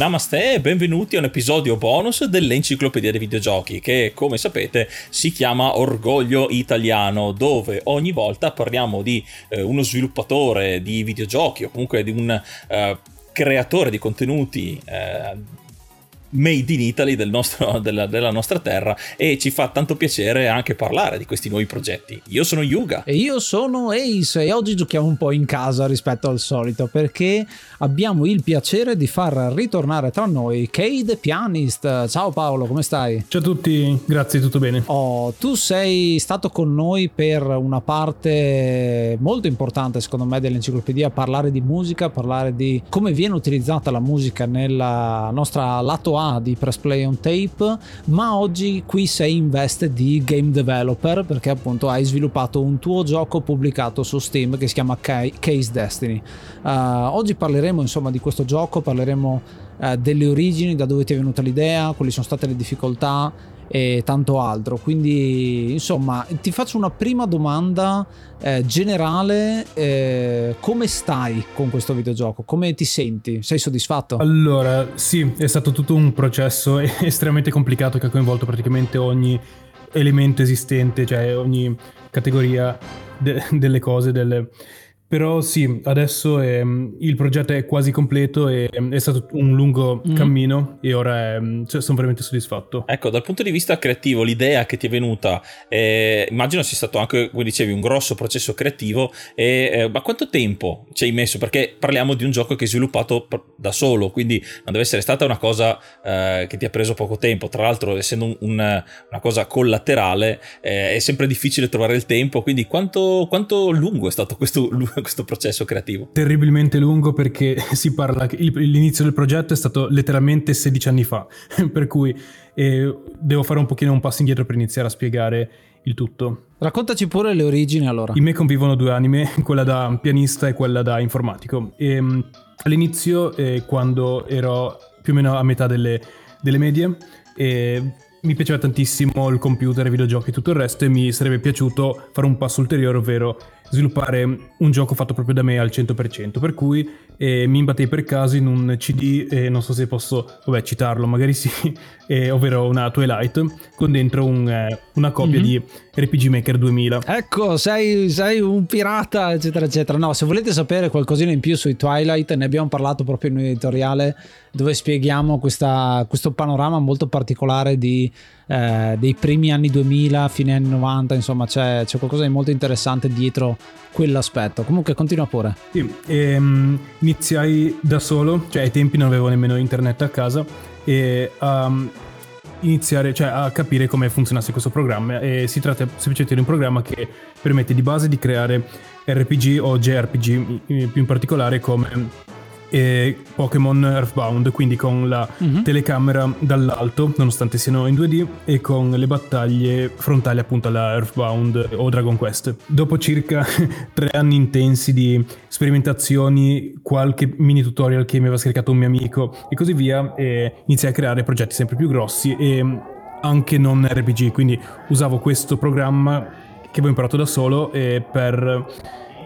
Namaste e benvenuti a un episodio bonus dell'Enciclopedia dei Videogiochi che, come sapete, si chiama Orgoglio Italiano, dove ogni volta parliamo di eh, uno sviluppatore di videogiochi o comunque di un eh, creatore di contenuti eh, made in Italy del nostro, della, della, nostra terra e ci fa tanto piacere anche parlare di questi nuovi progetti. Io sono Yuga. E io sono Ace e oggi giochiamo un po' in casa rispetto al solito perché abbiamo il piacere di far ritornare tra noi Cade Pianist. Ciao Paolo, come stai? Ciao a tutti, grazie, tutto bene. Oh, tu sei stato con noi per una parte molto importante secondo me dell'enciclopedia, parlare di musica, parlare di come viene utilizzata la musica nella nostra lato A di Press Play on Tape, ma oggi qui sei in veste di game developer perché appunto hai sviluppato un tuo gioco pubblicato su Steam che si chiama Case Destiny. Uh, oggi parleremo insomma di questo gioco, parleremo uh, delle origini, da dove ti è venuta l'idea, quali sono state le difficoltà e tanto altro. Quindi, insomma, ti faccio una prima domanda eh, generale: eh, come stai con questo videogioco? Come ti senti? Sei soddisfatto? Allora, sì, è stato tutto un processo estremamente complicato che ha coinvolto praticamente ogni elemento esistente, cioè ogni categoria de- delle cose, delle però sì, adesso è, ehm, il progetto è quasi completo e ehm, è stato un lungo mm. cammino e ora è, ehm, cioè, sono veramente soddisfatto. Ecco, dal punto di vista creativo, l'idea che ti è venuta, eh, immagino sia stato anche, come dicevi, un grosso processo creativo, e, eh, ma quanto tempo ci hai messo? Perché parliamo di un gioco che hai sviluppato da solo, quindi non deve essere stata una cosa eh, che ti ha preso poco tempo. Tra l'altro, essendo un, una, una cosa collaterale, eh, è sempre difficile trovare il tempo, quindi quanto, quanto lungo è stato questo questo processo creativo? Terribilmente lungo perché si parla che l'inizio del progetto è stato letteralmente 16 anni fa, per cui eh, devo fare un pochino un passo indietro per iniziare a spiegare il tutto. Raccontaci pure le origini allora. In me convivono due anime, quella da pianista e quella da informatico. E, um, all'inizio, eh, quando ero più o meno a metà delle, delle medie, eh, mi piaceva tantissimo il computer, i videogiochi e tutto il resto e mi sarebbe piaciuto fare un passo ulteriore, ovvero sviluppare un gioco fatto proprio da me al 100%, per cui eh, mi imbattei per caso in un CD, eh, non so se posso vabbè, citarlo, magari sì, eh, ovvero una Twilight, con dentro un, eh, una copia mm-hmm. di RPG Maker 2000. Ecco, sei, sei, un pirata, eccetera, eccetera. No, se volete sapere qualcosina in più sui Twilight, ne abbiamo parlato proprio in un editoriale dove spieghiamo questa, questo panorama molto particolare di, eh, dei primi anni 2000, fine anni 90, insomma c'è, c'è qualcosa di molto interessante dietro quell'aspetto. Comunque continua pure. Sì, ehm, iniziai da solo, cioè ai tempi non avevo nemmeno internet a casa e um, iniziare, cioè a capire come funzionasse questo programma e si tratta semplicemente di un programma che permette di base di creare RPG o JRPG più in particolare come e Pokémon Earthbound, quindi con la uh-huh. telecamera dall'alto, nonostante siano in 2D, e con le battaglie frontali appunto alla Earthbound o Dragon Quest. Dopo circa tre anni intensi di sperimentazioni, qualche mini tutorial che mi aveva scaricato un mio amico e così via, e iniziai a creare progetti sempre più grossi e anche non RPG, quindi usavo questo programma che avevo imparato da solo per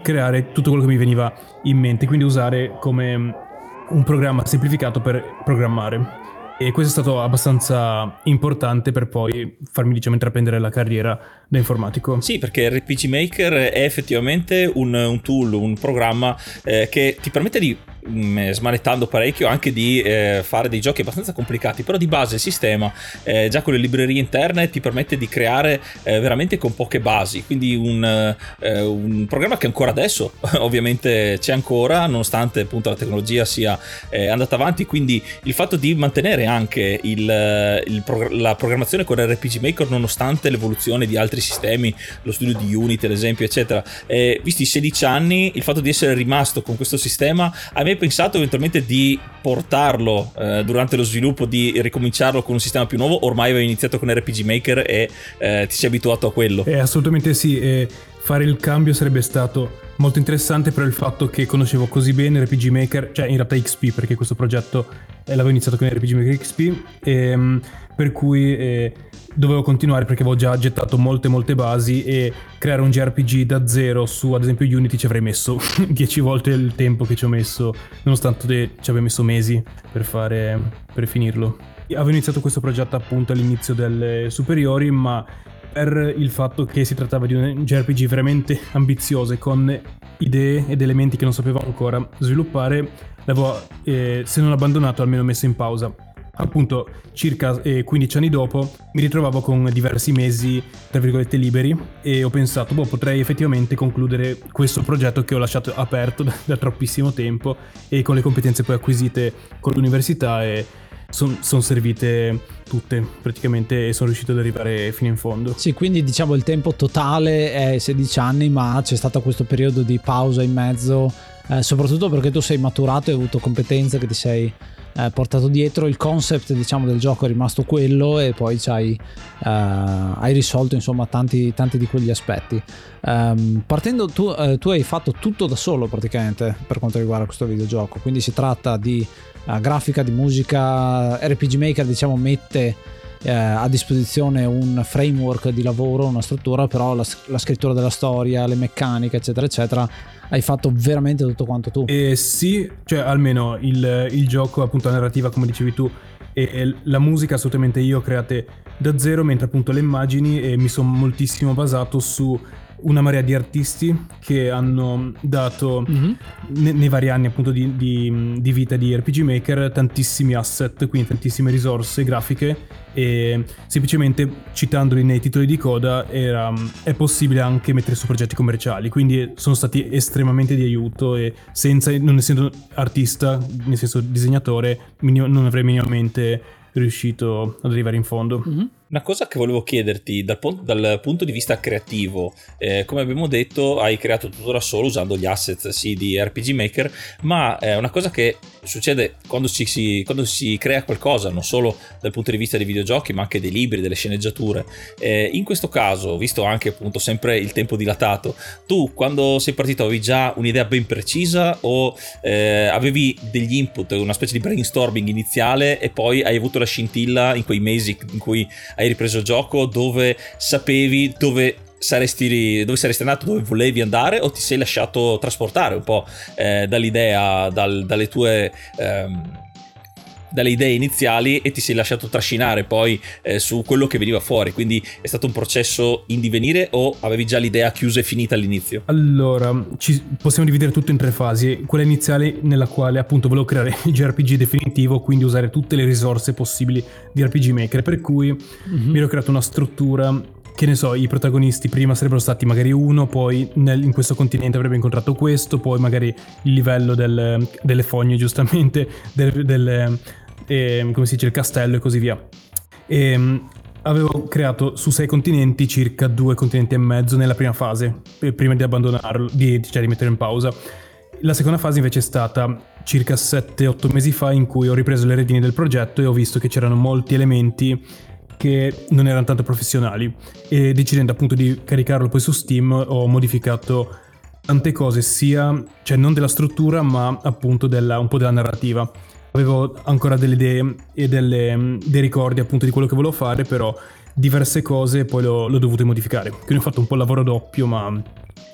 creare tutto quello che mi veniva in mente, quindi usare come un programma semplificato per programmare. E questo è stato abbastanza importante per poi farmi diciamo intraprendere la carriera da informatico. Sì, perché RPG Maker è effettivamente un, un tool, un programma eh, che ti permette di mm, eh, smanettando parecchio anche di eh, fare dei giochi abbastanza complicati però di base il sistema eh, già con le librerie interne ti permette di creare eh, veramente con poche basi quindi un, eh, un, programma che ancora adesso ovviamente c'è ancora nonostante appunto la tecnologia sia andata avanti quindi il fatto di mantenere anche il, il la programmazione con RPG Maker nonostante l'evoluzione di altri sistemi, lo studio di Unity ad esempio, eccetera. Visti i 16 anni, il fatto di essere rimasto con questo sistema, hai mai pensato eventualmente di portarlo eh, durante lo sviluppo, di ricominciarlo con un sistema più nuovo? Ormai avevi iniziato con RPG Maker e eh, ti sei abituato a quello. Eh, assolutamente sì, e fare il cambio sarebbe stato molto interessante per il fatto che conoscevo così bene RPG Maker, cioè in realtà XP perché questo progetto eh, l'avevo iniziato con RPG Maker XP, e, ehm, per cui eh, dovevo continuare perché avevo già gettato molte molte basi e creare un JRPG da zero su ad esempio Unity ci avrei messo 10 volte il tempo che ci ho messo nonostante ci abbia messo mesi per fare per finirlo. Avevo iniziato questo progetto appunto all'inizio delle superiori ma per il fatto che si trattava di un JRPG veramente ambizioso e con idee ed elementi che non sapevo ancora sviluppare l'avevo eh, se non abbandonato almeno messo in pausa appunto circa eh, 15 anni dopo mi ritrovavo con diversi mesi tra virgolette liberi e ho pensato boh potrei effettivamente concludere questo progetto che ho lasciato aperto da, da troppissimo tempo e con le competenze poi acquisite con l'università e sono son servite tutte praticamente e sono riuscito ad arrivare fino in fondo. Sì, quindi diciamo il tempo totale è 16 anni, ma c'è stato questo periodo di pausa in mezzo, eh, soprattutto perché tu sei maturato e hai avuto competenze che ti sei eh, portato dietro. Il concept diciamo del gioco è rimasto quello e poi hai, eh, hai risolto insomma tanti, tanti, di quegli aspetti. Um, partendo tu, eh, tu, hai fatto tutto da solo praticamente per quanto riguarda questo videogioco. Quindi si tratta di uh, grafica di musica RPG Maker diciamo mette eh, a disposizione un framework di lavoro, una struttura, però la, la, scrittura della storia, le meccaniche, eccetera, eccetera, hai fatto veramente tutto quanto tu. Eh, sì, cioè almeno il, il gioco, appunto la narrativa, come dicevi tu, e la musica assolutamente io create da zero, mentre appunto le immagini e mi sono moltissimo basato su una marea di artisti che hanno dato mm-hmm. ne, nei vari anni appunto di, di, di, vita di RPG Maker tantissimi asset, quindi tantissime risorse grafiche e semplicemente citandoli nei titoli di coda era, è possibile anche mettere su progetti commerciali, quindi sono stati estremamente di aiuto e senza, non essendo artista, nel senso disegnatore, non avrei minimamente riuscito ad arrivare in fondo. Mm-hmm. Una cosa che volevo chiederti dal, dal punto di vista creativo, eh, come abbiamo detto, hai creato tutto da solo usando gli asset sì, di RPG Maker, ma è una cosa che succede quando si, si, quando si, crea qualcosa, non solo dal punto di vista dei videogiochi, ma anche dei libri, delle sceneggiature. Eh, in questo caso, visto anche appunto sempre il tempo dilatato, tu quando sei partito avevi già un'idea ben precisa o eh, avevi degli input, una specie di brainstorming iniziale e poi hai avuto la scintilla in quei mesi in cui hai ripreso il gioco dove sapevi dove saresti, dove saresti andato, dove volevi andare o ti sei lasciato trasportare un po' eh, dall'idea, dal, dalle tue... Ehm, dalle idee iniziali e ti sei lasciato trascinare poi eh, su quello che veniva fuori. Quindi è stato un processo in divenire o avevi già l'idea chiusa e finita all'inizio? Allora, ci, possiamo dividere tutto in tre fasi. Quella iniziale nella quale appunto volevo creare il JRPG definitivo, quindi usare tutte le risorse possibili di RPG Maker, per cui mm-hmm. mi ero creato una struttura che ne so, i protagonisti prima sarebbero stati magari uno, poi nel, in questo continente avrebbe incontrato questo, poi magari il livello del, delle fogne, giustamente, del, del eh, come si dice, il castello e così via. E, ehm, avevo creato su sei continenti circa due continenti e mezzo nella prima fase, prima di abbandonarlo, di, cioè di metterlo in pausa. La seconda fase invece è stata circa 7-8 mesi fa in cui ho ripreso le redini del progetto e ho visto che c'erano molti elementi che non erano tanto professionali e decidendo appunto di caricarlo poi su Steam ho modificato tante cose sia, cioè non della struttura ma appunto della, un po' della narrativa. Avevo ancora delle idee e delle, dei ricordi appunto di quello che volevo fare però diverse cose poi l'ho, l'ho dovuto modificare. Quindi ho fatto un po' il lavoro doppio ma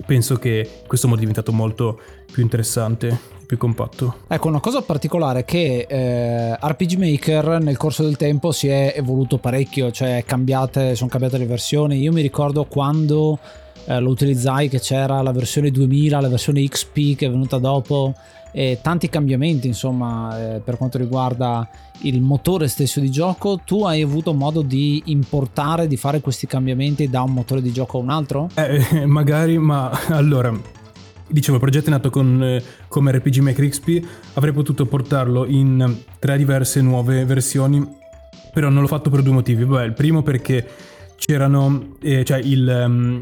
penso che questo modo è diventato molto più interessante più compatto. Ecco, una cosa particolare è che eh, RPG Maker nel corso del tempo si è evoluto parecchio, cioè cambiate, sono cambiate le versioni. Io mi ricordo quando eh, lo utilizzai che c'era la versione 2000, la versione XP che è venuta dopo e tanti cambiamenti insomma eh, per quanto riguarda il motore stesso di gioco tu hai avuto modo di importare di fare questi cambiamenti da un motore di gioco a un altro? Eh, magari ma allora dicevo, il progetto è nato con, eh, come RPG Maker XP, avrei potuto portarlo in tre diverse nuove versioni, però non l'ho fatto per due motivi. Beh, il primo perché c'erano, eh, cioè il, um,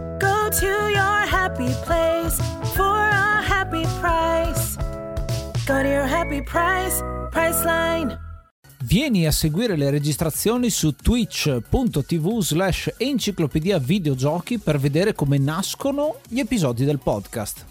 to your happy place for a happy price. Go to your happy price, Priceline. Vieni a seguire le registrazioni su twitch.tv slash enciclopedia videogiochi per vedere come nascono gli episodi del podcast.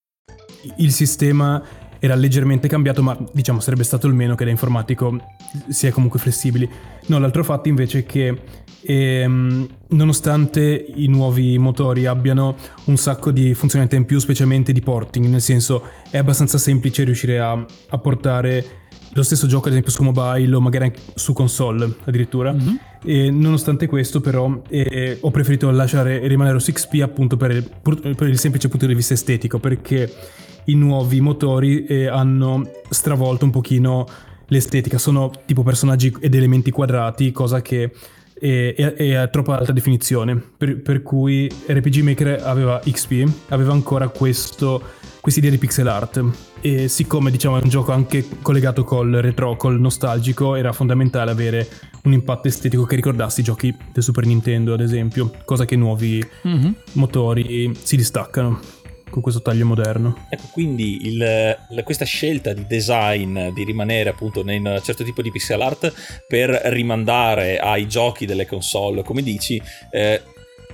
Il sistema era leggermente cambiato, ma diciamo sarebbe stato il meno che da informatico si è comunque flessibili. No, l'altro fatto invece è che ehm, nonostante i nuovi motori abbiano un sacco di funzionalità in più, specialmente di porting, nel senso è abbastanza semplice riuscire a, a portare lo stesso gioco ad esempio su mobile o magari anche su console addirittura. Mm-hmm. E nonostante questo però eh, ho preferito lasciare rimanere su XP appunto per il, per il semplice punto di vista estetico perché i nuovi motori eh, hanno stravolto un pochino l'estetica, sono tipo personaggi ed elementi quadrati, cosa che è, è, è a troppa alta definizione, per, per, cui RPG Maker aveva XP, aveva ancora questo, questa idea di pixel art. E siccome diciamo è un gioco anche collegato col retro, col nostalgico, era fondamentale avere un impatto estetico che ricordasse i giochi del Super Nintendo ad esempio, cosa che i nuovi mm-hmm. motori si distaccano con questo taglio moderno. Ecco, quindi il, questa scelta di design di rimanere appunto in un certo tipo di pixel art per rimandare ai giochi delle console, come dici, eh,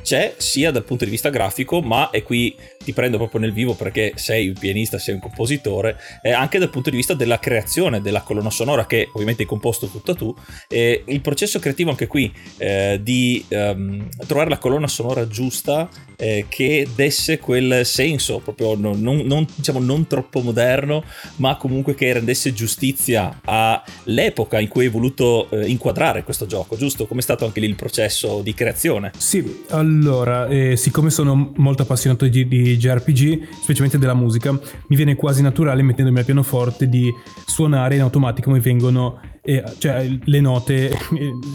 c'è sia dal punto di vista grafico, ma e qui ti prendo proprio nel vivo perché sei un pianista, sei un compositore, eh, anche dal punto di vista della creazione della colonna sonora che ovviamente hai composto tutta tu. Eh, il processo creativo anche qui eh, di um, trovare la colonna sonora giusta eh, che desse quel senso proprio non, non, non, diciamo, non troppo moderno, ma comunque che rendesse giustizia all'epoca in cui hai voluto eh, inquadrare questo gioco, giusto? Come è stato anche lì il processo di creazione? Sì, al Allora, eh, siccome sono molto appassionato di, di JRPG, specialmente della musica, mi viene quasi naturale mettendomi al pianoforte di suonare in automatico mi vengono eh, cioè, le note, eh,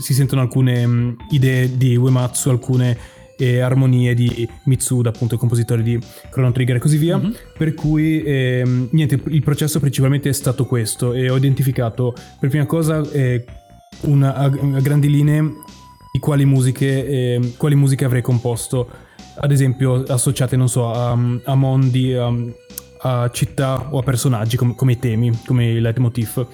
si sentono alcune mh, mm, idee di Uematsu, alcune eh, armonie di Mitsuda, appunto il compositore di Chrono Trigger e così via. Mm-hmm. Per cui ehm, niente, il processo principalmente è stato questo e ho identificato per prima cosa eh, una, a, a, grandi linee di quali musiche, eh, quali musiche avrei composto, ad esempio associate, non so, a, a mondi, a, a, città o a personaggi come, come temi, come il leitmotiv.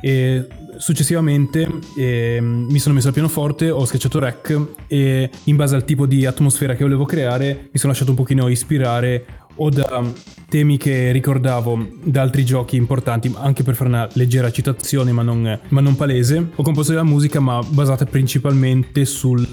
E successivamente eh, mi sono messo al pianoforte, ho schiacciato rec e in base al tipo di atmosfera che volevo creare mi sono lasciato un pochino ispirare o da temi che ricordavo da altri giochi importanti, anche per fare una leggera citazione ma non, ma non palese. Ho composto della musica ma basata principalmente sul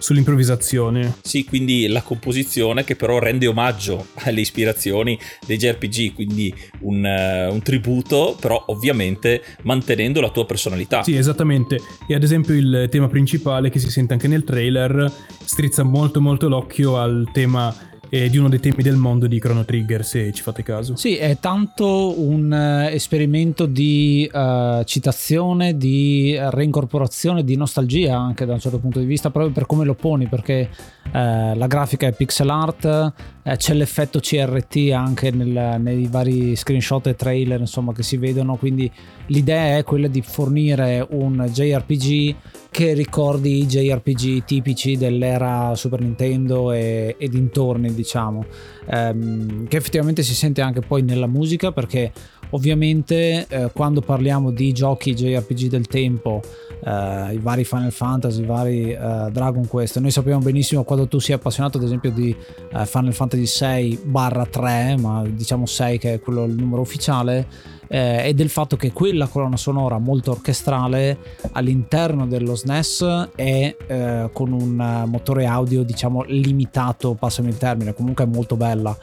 sull'improvvisazione. Sì, quindi la composizione che però rende omaggio alle ispirazioni dei JRPG, quindi un, uh, un, tributo, però ovviamente mantenendo la tua personalità. Sì, esattamente. E ad esempio il tema principale che si sente anche nel trailer strizza molto molto l'occhio al tema e di uno dei temi del mondo di Chrono Trigger, se ci fate caso. Sì, è tanto un uh, esperimento di uh, citazione, di reincorporazione, di nostalgia anche da un certo punto di vista, proprio per come lo poni, perché uh, la grafica è pixel art, c'è l'effetto CRT anche nel, nei vari screenshot e trailer insomma, che si vedono, quindi l'idea è quella di fornire un JRPG che ricordi i JRPG tipici dell'era Super Nintendo e, e dintorni, diciamo, ehm, che effettivamente si sente anche poi nella musica perché ovviamente eh, quando parliamo di giochi JRPG del tempo, eh, i vari Final Fantasy, i vari eh, Dragon Quest, noi sappiamo benissimo quando tu sei appassionato ad esempio di eh, Final Fantasy 6 barra 3, ma diciamo 6 che è quello il numero ufficiale, eh, e del fatto che quella colonna sonora molto orchestrale all'interno dello SNES è eh, con un motore audio diciamo limitato, passami il termine, comunque è molto bella.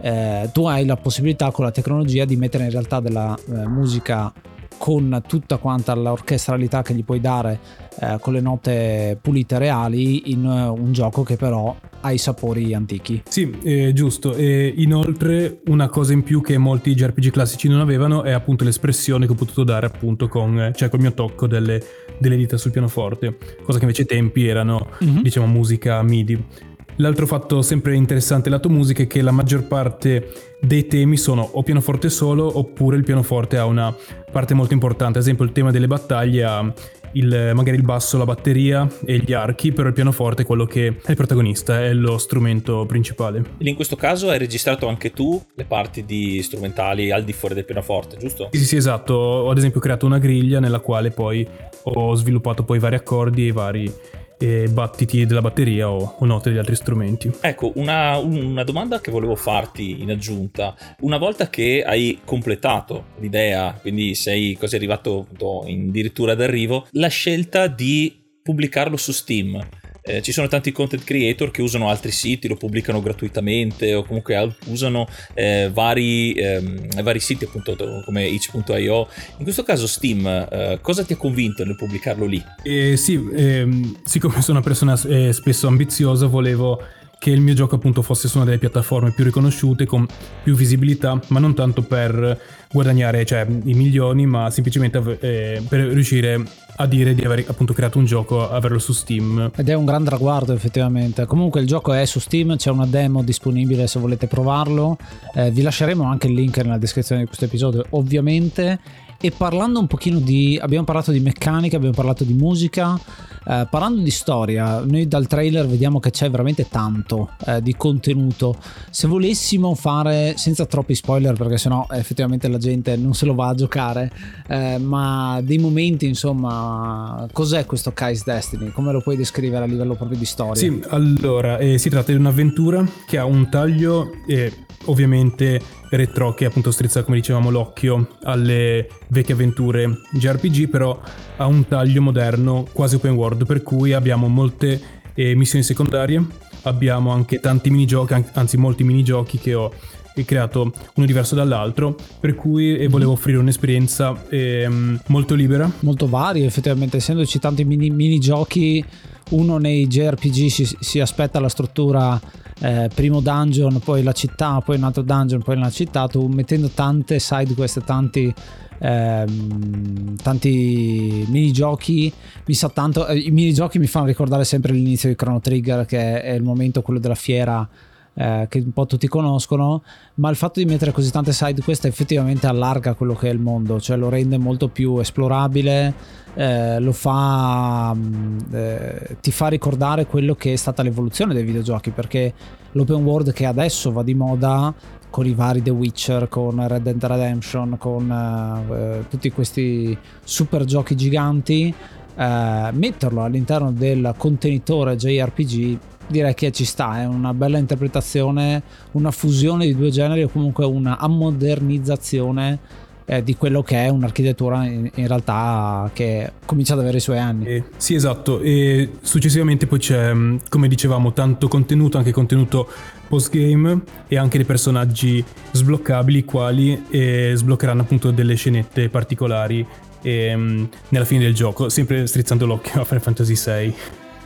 Eh, tu hai la possibilità con la tecnologia di mettere in realtà della eh, musica con tutta quanta l'orchestralità che gli puoi dare eh, con le note pulite reali in uh, un gioco che però ha i sapori antichi. Sì, eh, giusto. E inoltre una cosa in più che molti JRPG classici non avevano è appunto l'espressione che ho potuto dare appunto con, cioè col mio tocco delle, delle dita sul pianoforte, cosa che invece ai tempi erano mm-hmm. diciamo musica MIDI. L'altro fatto sempre interessante lato musica è che la maggior parte dei temi sono o pianoforte solo oppure il pianoforte ha una parte molto importante. Ad esempio il tema delle battaglie ha il, magari il basso, la batteria e gli archi, però il pianoforte è quello che è il protagonista, è lo strumento principale. E in questo caso hai registrato anche tu le parti di strumentali al di fuori del pianoforte, giusto? Sì, sì, esatto. Ho ad esempio creato una griglia nella quale poi ho sviluppato poi vari accordi e vari e battiti della batteria o, o, note di altri strumenti. Ecco, una, una, domanda che volevo farti in aggiunta. Una volta che hai completato l'idea, quindi sei quasi arrivato addirittura d'arrivo, la scelta di pubblicarlo su Steam eh, ci sono tanti content creator che usano altri siti, lo pubblicano gratuitamente o comunque usano eh, vari, ehm, vari, siti appunto come itch.io. In questo caso Steam, eh, cosa ti ha convinto nel pubblicarlo lì? Eh, sì, ehm, siccome sono una persona eh, spesso ambiziosa volevo che il mio gioco appunto fosse su una delle piattaforme più riconosciute, con più visibilità, ma non tanto per guadagnare cioè, i milioni, ma semplicemente eh, per riuscire a dire di aver appunto creato un gioco, averlo su Steam. Ed è un gran traguardo effettivamente. Comunque il gioco è su Steam, c'è una demo disponibile se volete provarlo. Eh, vi lasceremo anche il link nella descrizione di questo episodio, ovviamente. E parlando un pochino di... abbiamo parlato di meccanica, abbiamo parlato di musica, eh, parlando di storia, noi dal trailer vediamo che c'è veramente tanto eh, di contenuto. Se volessimo fare, senza troppi spoiler perché sennò effettivamente la gente non se lo va a giocare, eh, ma dei momenti insomma, cos'è questo Kai's Destiny? Come lo puoi descrivere a livello proprio di storia? Sì, allora, eh, si tratta di un'avventura che ha un taglio e ovviamente retro che appunto strizza come dicevamo l'occhio alle vecchie avventure JRPG però ha un taglio moderno quasi open world per cui abbiamo molte eh, missioni secondarie abbiamo anche tanti minigiochi anzi molti minigiochi che ho creato uno diverso dall'altro per cui eh, volevo offrire un'esperienza eh, molto libera. Molto varia effettivamente essendoci tanti mini, minigiochi uno nei JRPG si, si aspetta la struttura eh, primo dungeon, poi la città, poi un altro dungeon, poi una città, tu mettendo tante side quest, tanti ehm, tanti minigiochi mi sa tanto eh, i minigiochi mi fanno ricordare sempre l'inizio di Chrono Trigger che è il momento quello della fiera eh, che un po' tutti conoscono, ma il fatto di mettere così tante side quest effettivamente allarga quello che è il mondo, cioè lo rende molto più esplorabile, eh, lo fa, mm, eh, ti fa ricordare quello che è stata l'evoluzione dei videogiochi, perché l'open world che adesso va di moda con i vari The Witcher, con Red Dead Redemption, con uh, tutti questi super giochi giganti, metterlo all'interno del contenitore JRPG direi che ci sta, è una bella interpretazione, una fusione di due generi o comunque una ammodernizzazione eh, di quello che è un'architettura in, realtà che comincia ad avere i suoi anni. Eh, sì, esatto, e successivamente poi c'è, mm, come dicevamo, tanto contenuto, anche contenuto postgame e anche dei personaggi sbloccabili, quali eh, sbloccheranno appunto delle scenette particolari ehm, nella fine del gioco, sempre strizzando l'occhio a Final Fantasy VI.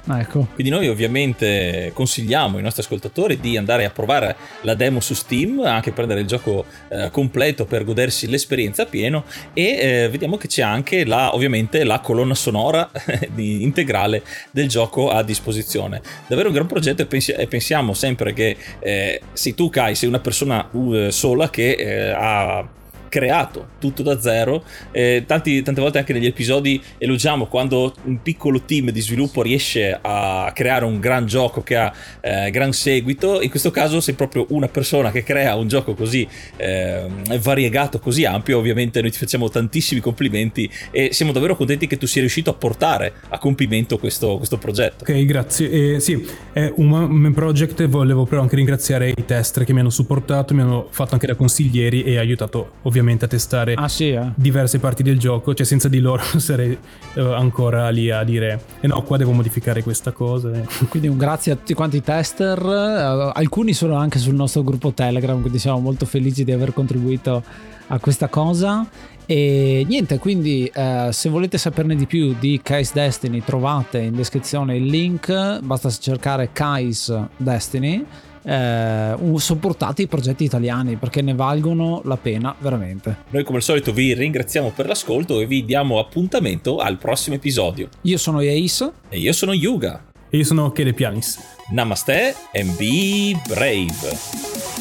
Ecco. Quindi noi ovviamente consigliamo ai nostri ascoltatori di andare a provare la demo su Steam, anche prendere il gioco eh, completo per godersi l'esperienza a pieno e eh, vediamo che c'è anche la, ovviamente la colonna sonora di, integrale del gioco a disposizione. Davvero un gran progetto e, pensi- e pensiamo sempre che eh, sì, tu Kai sei una persona uh, sola che eh, ha creato tutto da zero. Eh, tanti, tante volte anche negli episodi elogiamo quando un piccolo team di sviluppo riesce a creare un gran gioco che ha eh, gran seguito. In questo caso sei proprio una persona che crea un gioco così eh, variegato, così ampio. Ovviamente noi ti facciamo tantissimi complimenti e siamo davvero contenti che tu sia riuscito a portare a compimento questo, questo progetto. Ok, grazie. Eh, sì, è un project. Volevo però anche ringraziare i tester che mi hanno supportato, mi hanno fatto anche da consiglieri e aiutato ovviamente ovviamente a testare ah, sì, eh? diverse parti del gioco, cioè senza di loro sarei uh, ancora lì a dire eh no, qua devo modificare questa cosa. Quindi un grazie a tutti quanti i tester, uh, alcuni sono anche sul nostro gruppo Telegram, quindi siamo molto felici di aver contribuito a questa cosa. E niente, quindi eh, se volete saperne di più di Kai's Destiny trovate in descrizione il link, basta cercare Kai's Destiny eh, sopportate i progetti italiani perché ne valgono la pena veramente. Noi come al solito vi ringraziamo per l'ascolto e vi diamo appuntamento al prossimo episodio. Io sono Ace e io sono Yuga e io sono Kele Pianis. Namaste and be brave.